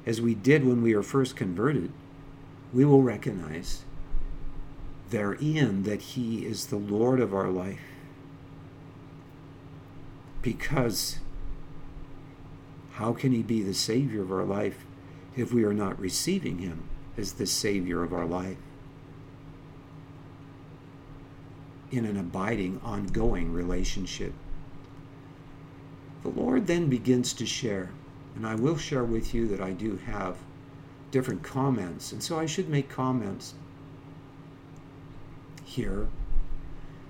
as we did when we were first converted, we will recognize therein that He is the Lord of our life. Because how can He be the Savior of our life if we are not receiving Him as the Savior of our life? In an abiding, ongoing relationship. The Lord then begins to share, and I will share with you that I do have different comments, and so I should make comments here.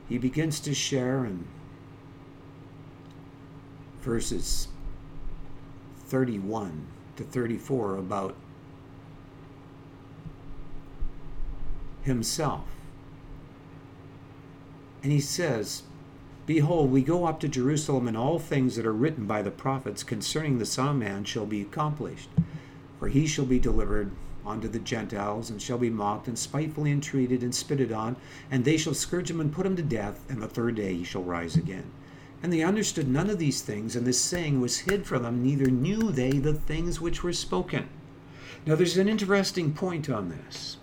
He begins to share in verses 31 to 34 about himself and he says, Behold, we go up to Jerusalem, and all things that are written by the prophets concerning the Son of Man shall be accomplished. For he shall be delivered unto the Gentiles, and shall be mocked, and spitefully entreated, and spitted on, and they shall scourge him and put him to death, and the third day he shall rise again. And they understood none of these things, and this saying was hid from them, neither knew they the things which were spoken. Now there's an interesting point on this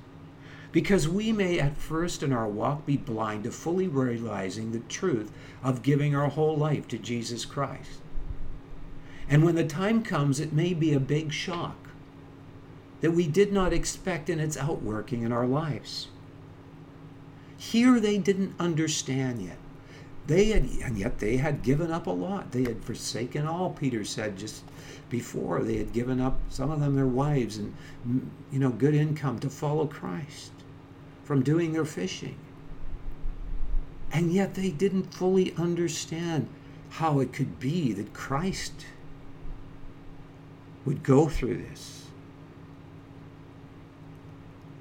because we may at first in our walk be blind to fully realizing the truth of giving our whole life to Jesus Christ. And when the time comes, it may be a big shock that we did not expect in its outworking in our lives. Here they didn't understand yet. They had, and yet they had given up a lot. They had forsaken all, Peter said just before. They had given up, some of them, their wives and, you know, good income to follow Christ from doing their fishing. And yet they didn't fully understand how it could be that Christ would go through this.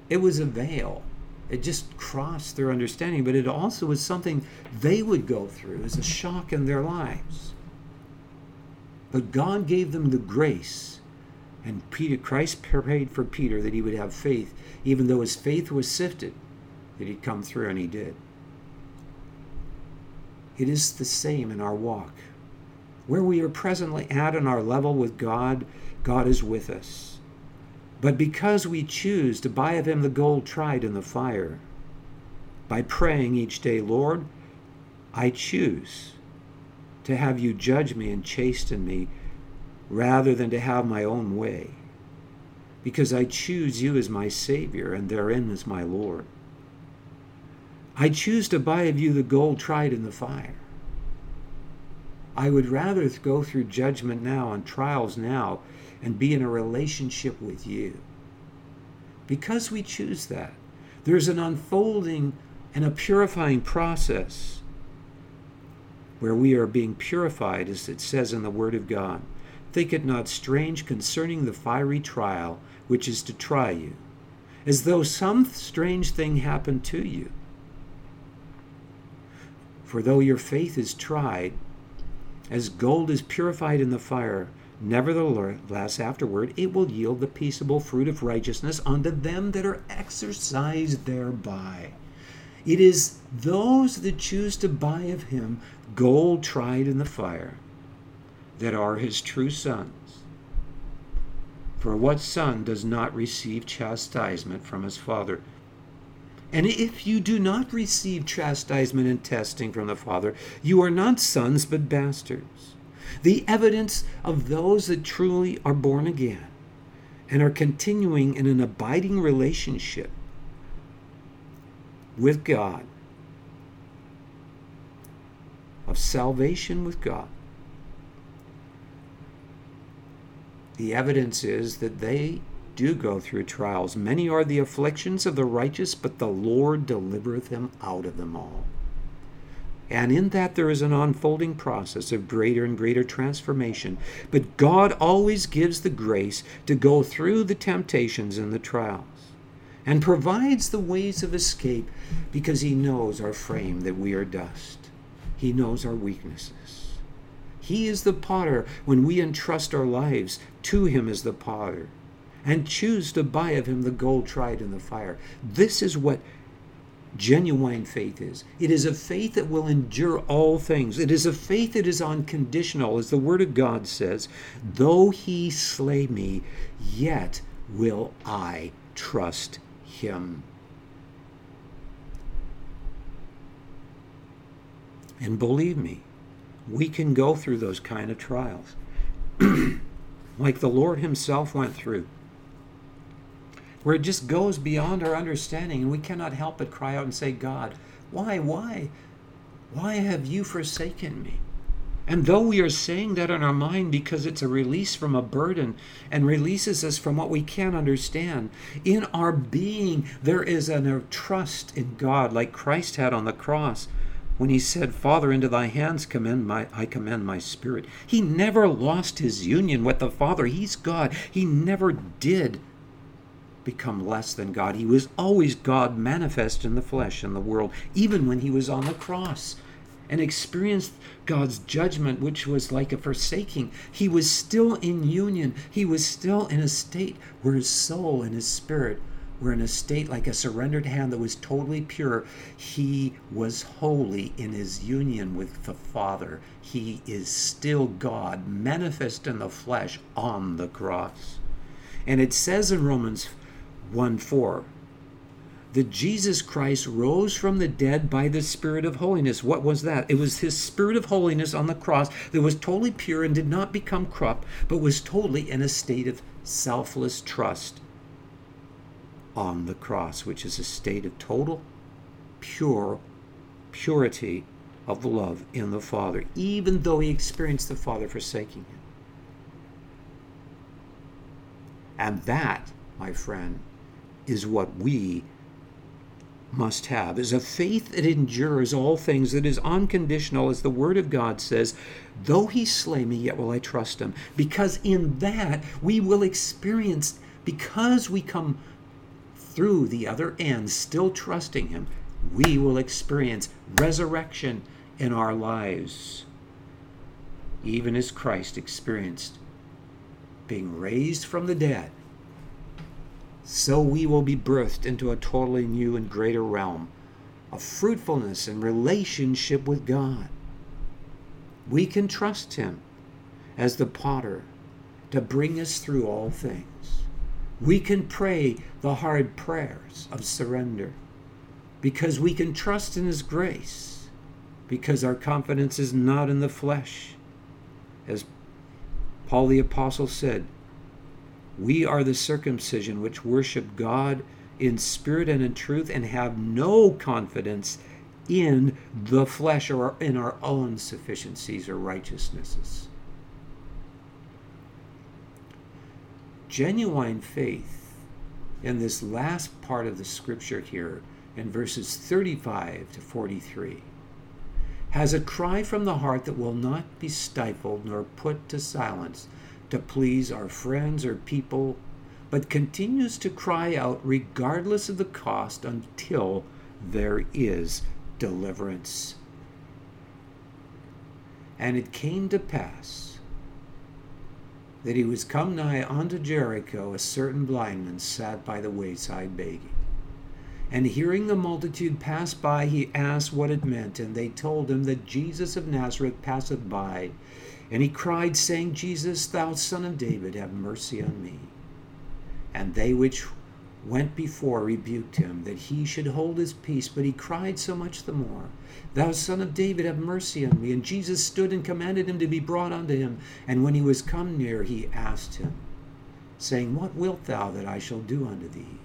It was a veil. It just crossed their understanding, but it also was something they would go through as a shock in their lives. But God gave them the grace, and Peter, Christ prayed for Peter that he would have faith, even though his faith was sifted, that he'd come through, and he did. It is the same in our walk. Where we are presently at in our level with God, God is with us. But because we choose to buy of Him the gold tried in the fire, by praying each day, Lord, I choose to have you judge me and chasten me rather than to have my own way, because I choose you as my Savior and therein as my Lord. I choose to buy of you the gold tried in the fire. I would rather go through judgment now and trials now and be in a relationship with you. Because we choose that, there's an unfolding and a purifying process where we are being purified, as it says in the Word of God. Think it not strange concerning the fiery trial which is to try you, as though some strange thing happened to you. For though your faith is tried, as gold is purified in the fire, nevertheless afterward it will yield the peaceable fruit of righteousness unto them that are exercised thereby. It is those that choose to buy of him gold tried in the fire that are his true sons. For what son does not receive chastisement from his father? And if you do not receive chastisement and testing from the Father, you are not sons but bastards. The evidence of those that truly are born again and are continuing in an abiding relationship with God, of salvation with God. The evidence is that they do go through trials. Many are the afflictions of the righteous, but the Lord delivereth them out of them all. And in that there is an unfolding process of greater and greater transformation. But God always gives the grace to go through the temptations and the trials and provides the ways of escape because He knows our frame that we are dust. He knows our weaknesses. He is the potter when we entrust our lives to Him as the potter and choose to buy of him the gold tried in the fire. This is what genuine faith is. It is a faith that will endure all things. It is a faith that is unconditional, as the Word of God says, though he slay me, yet will I trust him. And believe me, we can go through those kind of trials. like the Lord Himself went through where it just goes beyond our understanding and we cannot help but cry out and say, God, why, why, why have you forsaken me? And though we are saying that in our mind because it's a release from a burden and releases us from what we can't understand, in our being there is a trust in God like Christ had on the cross when he said, Father, into thy hands commend my, I commend my spirit. He never lost his union with the Father. He's God. He never did become less than God. He was always God manifest in the flesh in the world, even when he was on the cross and experienced God's judgment, which was like a forsaking. He was still in union. He was still in a state where his soul and his spirit were in a state like a surrendered hand that was totally pure. He was holy in his union with the Father. He is still God, manifest in the flesh on the cross. And it says in Romans 1 4 that Jesus Christ rose from the dead by the Spirit of holiness. What was that? It was his Spirit of holiness on the cross that was totally pure and did not become corrupt, but was totally in a state of selfless trust on the cross, which is a state of total, pure purity of love in the Father, even though he experienced the Father forsaking him. And that, my friend, is what we must have is a faith that endures all things, that is unconditional, as the Word of God says, though he slay me, yet will I trust him. Because in that we will experience, because we come through the other end, still trusting him, we will experience resurrection in our lives, even as Christ experienced being raised from the dead so we will be birthed into a totally new and greater realm of fruitfulness and relationship with God. We can trust Him as the potter to bring us through all things. We can pray the hard prayers of surrender because we can trust in His grace, because our confidence is not in the flesh. As Paul the Apostle said, we are the circumcision which worship God in spirit and in truth and have no confidence in the flesh or in our own sufficiencies or righteousnesses. Genuine faith in this last part of the scripture here in verses 35 to 43 has a cry from the heart that will not be stifled nor put to silence to please our friends or people, but continues to cry out regardless of the cost until there is deliverance. And it came to pass that he was come nigh unto Jericho, a certain blind man sat by the wayside begging. And hearing the multitude pass by, he asked what it meant, and they told him that Jesus of Nazareth passeth by. And he cried, saying, Jesus, thou son of David, have mercy on me. And they which went before rebuked him, that he should hold his peace. But he cried so much the more, Thou son of David, have mercy on me. And Jesus stood and commanded him to be brought unto him. And when he was come near, he asked him, saying, What wilt thou that I shall do unto thee?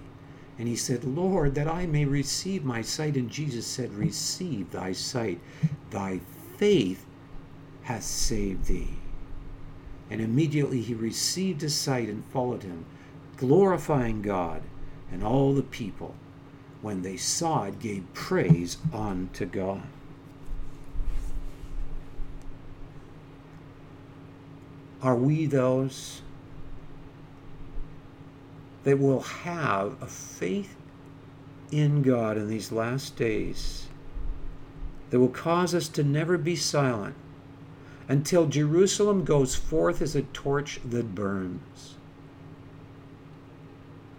And he said, Lord, that I may receive my sight. And Jesus said, Receive thy sight. Thy faith hath saved thee. And immediately he received his sight and followed him, glorifying God. And all the people, when they saw it, gave praise unto God. Are we those that will have a faith in God in these last days that will cause us to never be silent? until Jerusalem goes forth as a torch that burns.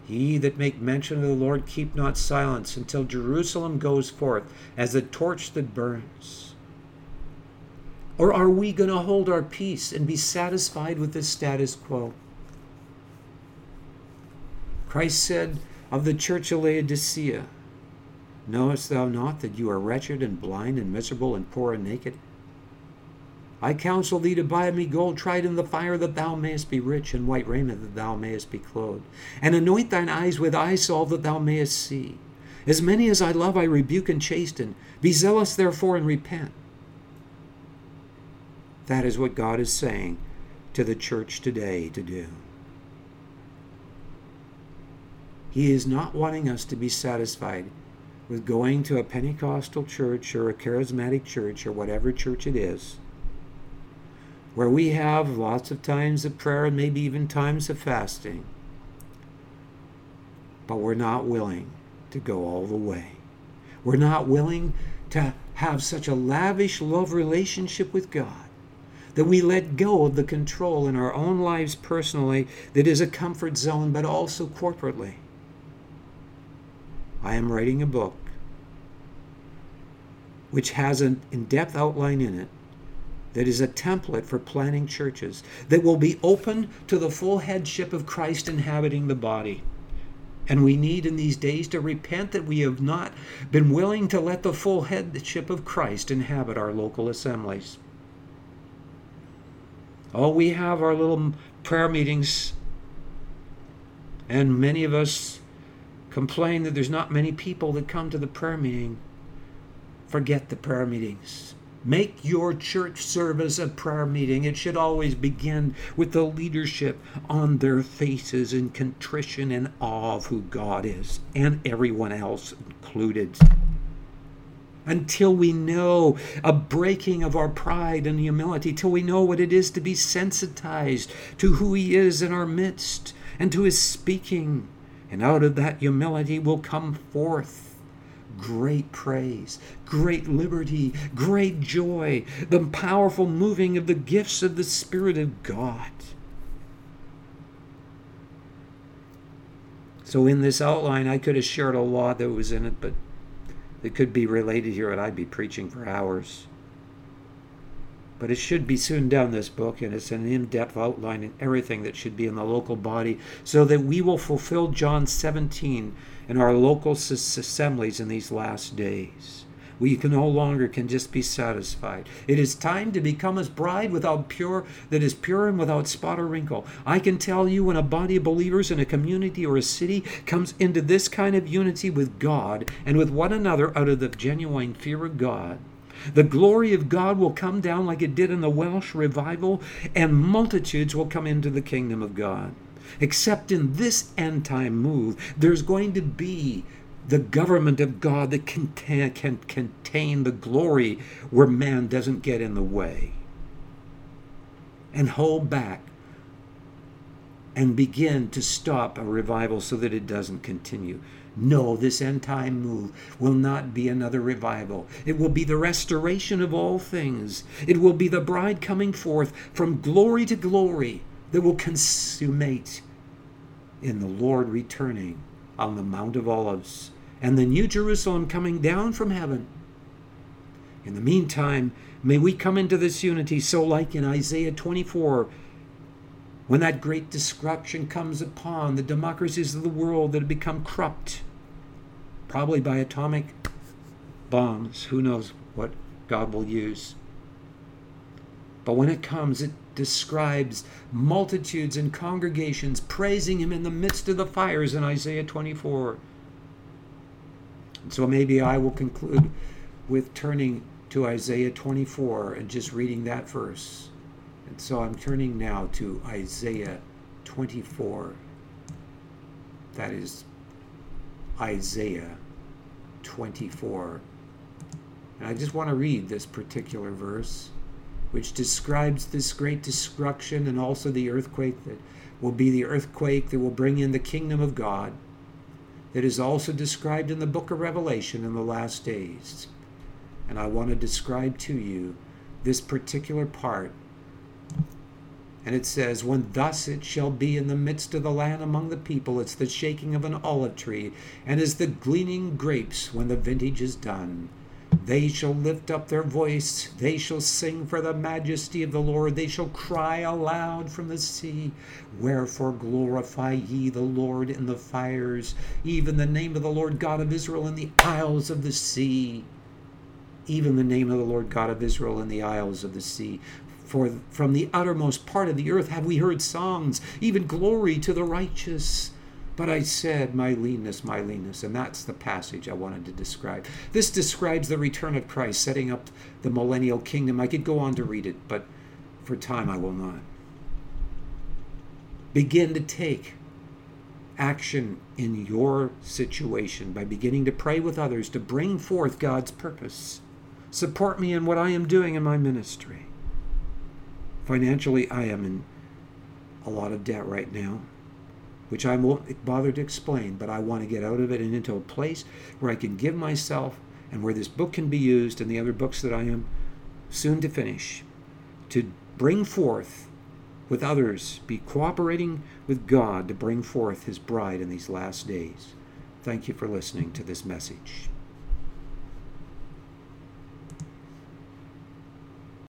He that make mention of the Lord keep not silence until Jerusalem goes forth as a torch that burns. Or are we going to hold our peace and be satisfied with the status quo? Christ said of the church of Laodicea, Knowest thou not that you are wretched and blind and miserable and poor and naked? I counsel thee to buy me gold tried in the fire, that thou mayest be rich, and white raiment, that thou mayest be clothed. And anoint thine eyes with eye salve, that thou mayest see. As many as I love, I rebuke and chasten. Be zealous, therefore, and repent. That is what God is saying to the church today to do. He is not wanting us to be satisfied with going to a Pentecostal church or a charismatic church or whatever church it is where we have lots of times of prayer and maybe even times of fasting. But we're not willing to go all the way. We're not willing to have such a lavish love relationship with God that we let go of the control in our own lives personally that is a comfort zone, but also corporately. I am writing a book which has an in depth outline in it that is a template for planning churches that will be open to the full headship of Christ inhabiting the body. And we need in these days to repent that we have not been willing to let the full headship of Christ inhabit our local assemblies. Oh, we have our little prayer meetings, and many of us complain that there's not many people that come to the prayer meeting. Forget the prayer meetings. Make your church service a prayer meeting. It should always begin with the leadership on their faces in contrition and awe of who God is and everyone else included. Until we know a breaking of our pride and humility, till we know what it is to be sensitized to who He is in our midst and to His speaking. And out of that humility will come forth great praise, great liberty, great joy, the powerful moving of the gifts of the Spirit of God. So, in this outline, I could have shared a lot that was in it, but it could be related here, and I'd be preaching for hours. But it should be soon down this book, and it's an in depth outline in everything that should be in the local body, so that we will fulfill John 17 in our local assemblies in these last days. We can no longer can just be satisfied. It is time to become his bride without pure that is pure and without spot or wrinkle. I can tell you when a body of believers in a community or a city comes into this kind of unity with God and with one another out of the genuine fear of God, the glory of God will come down like it did in the Welsh revival, and multitudes will come into the kingdom of God. Except in this end time move, there's going to be the government of God that can, contain the glory where man doesn't get in the way and hold back and begin to stop a revival so that it doesn't continue. No, this end time move will not be another revival. It will be the restoration of all things. It will be the bride coming forth from glory to glory that will consummate in the Lord returning on the Mount of Olives and the New Jerusalem coming down from heaven. In the meantime, may we come into this unity so like in Isaiah 24 when that great destruction comes upon the democracies of the world that have become corrupt, probably by atomic bombs. Who knows what God will use? But when it comes, it describes multitudes and congregations praising him in the midst of the fires in Isaiah 24. So maybe I will conclude with turning to Isaiah 24 and just reading that verse. And so I'm turning now to Isaiah 24. That is Isaiah 24. And I just want to read this particular verse, which describes this great destruction and also the earthquake that will be the earthquake that will bring in the kingdom of God that is also described in the book of Revelation in the last days. And I want to describe to you this particular part. And it says, When thus it shall be in the midst of the land among the people, it's the shaking of an olive tree, and is the gleaning grapes when the vintage is done. They shall lift up their voice, they shall sing for the majesty of the Lord, they shall cry aloud from the sea. Wherefore glorify ye the Lord in the fires, even the name of the Lord God of Israel in the isles of the sea. Even the name of the Lord God of Israel in the isles of the sea. For from the uttermost part of the earth have we heard songs, even glory to the righteous. But I said, My leanness, my leanness. And that's the passage I wanted to describe. This describes the return of Christ, setting up the millennial kingdom. I could go on to read it, but for time I will not. Begin to take action in your situation by beginning to pray with others to bring forth God's purpose. Support me in what I am doing in my ministry. Financially, I am in a lot of debt right now which I won't bother to explain, but I want to get out of it and into a place where I can give myself and where this book can be used and the other books that I am soon to finish to bring forth with others, be cooperating with God to bring forth His bride in these last days. Thank you for listening to this message.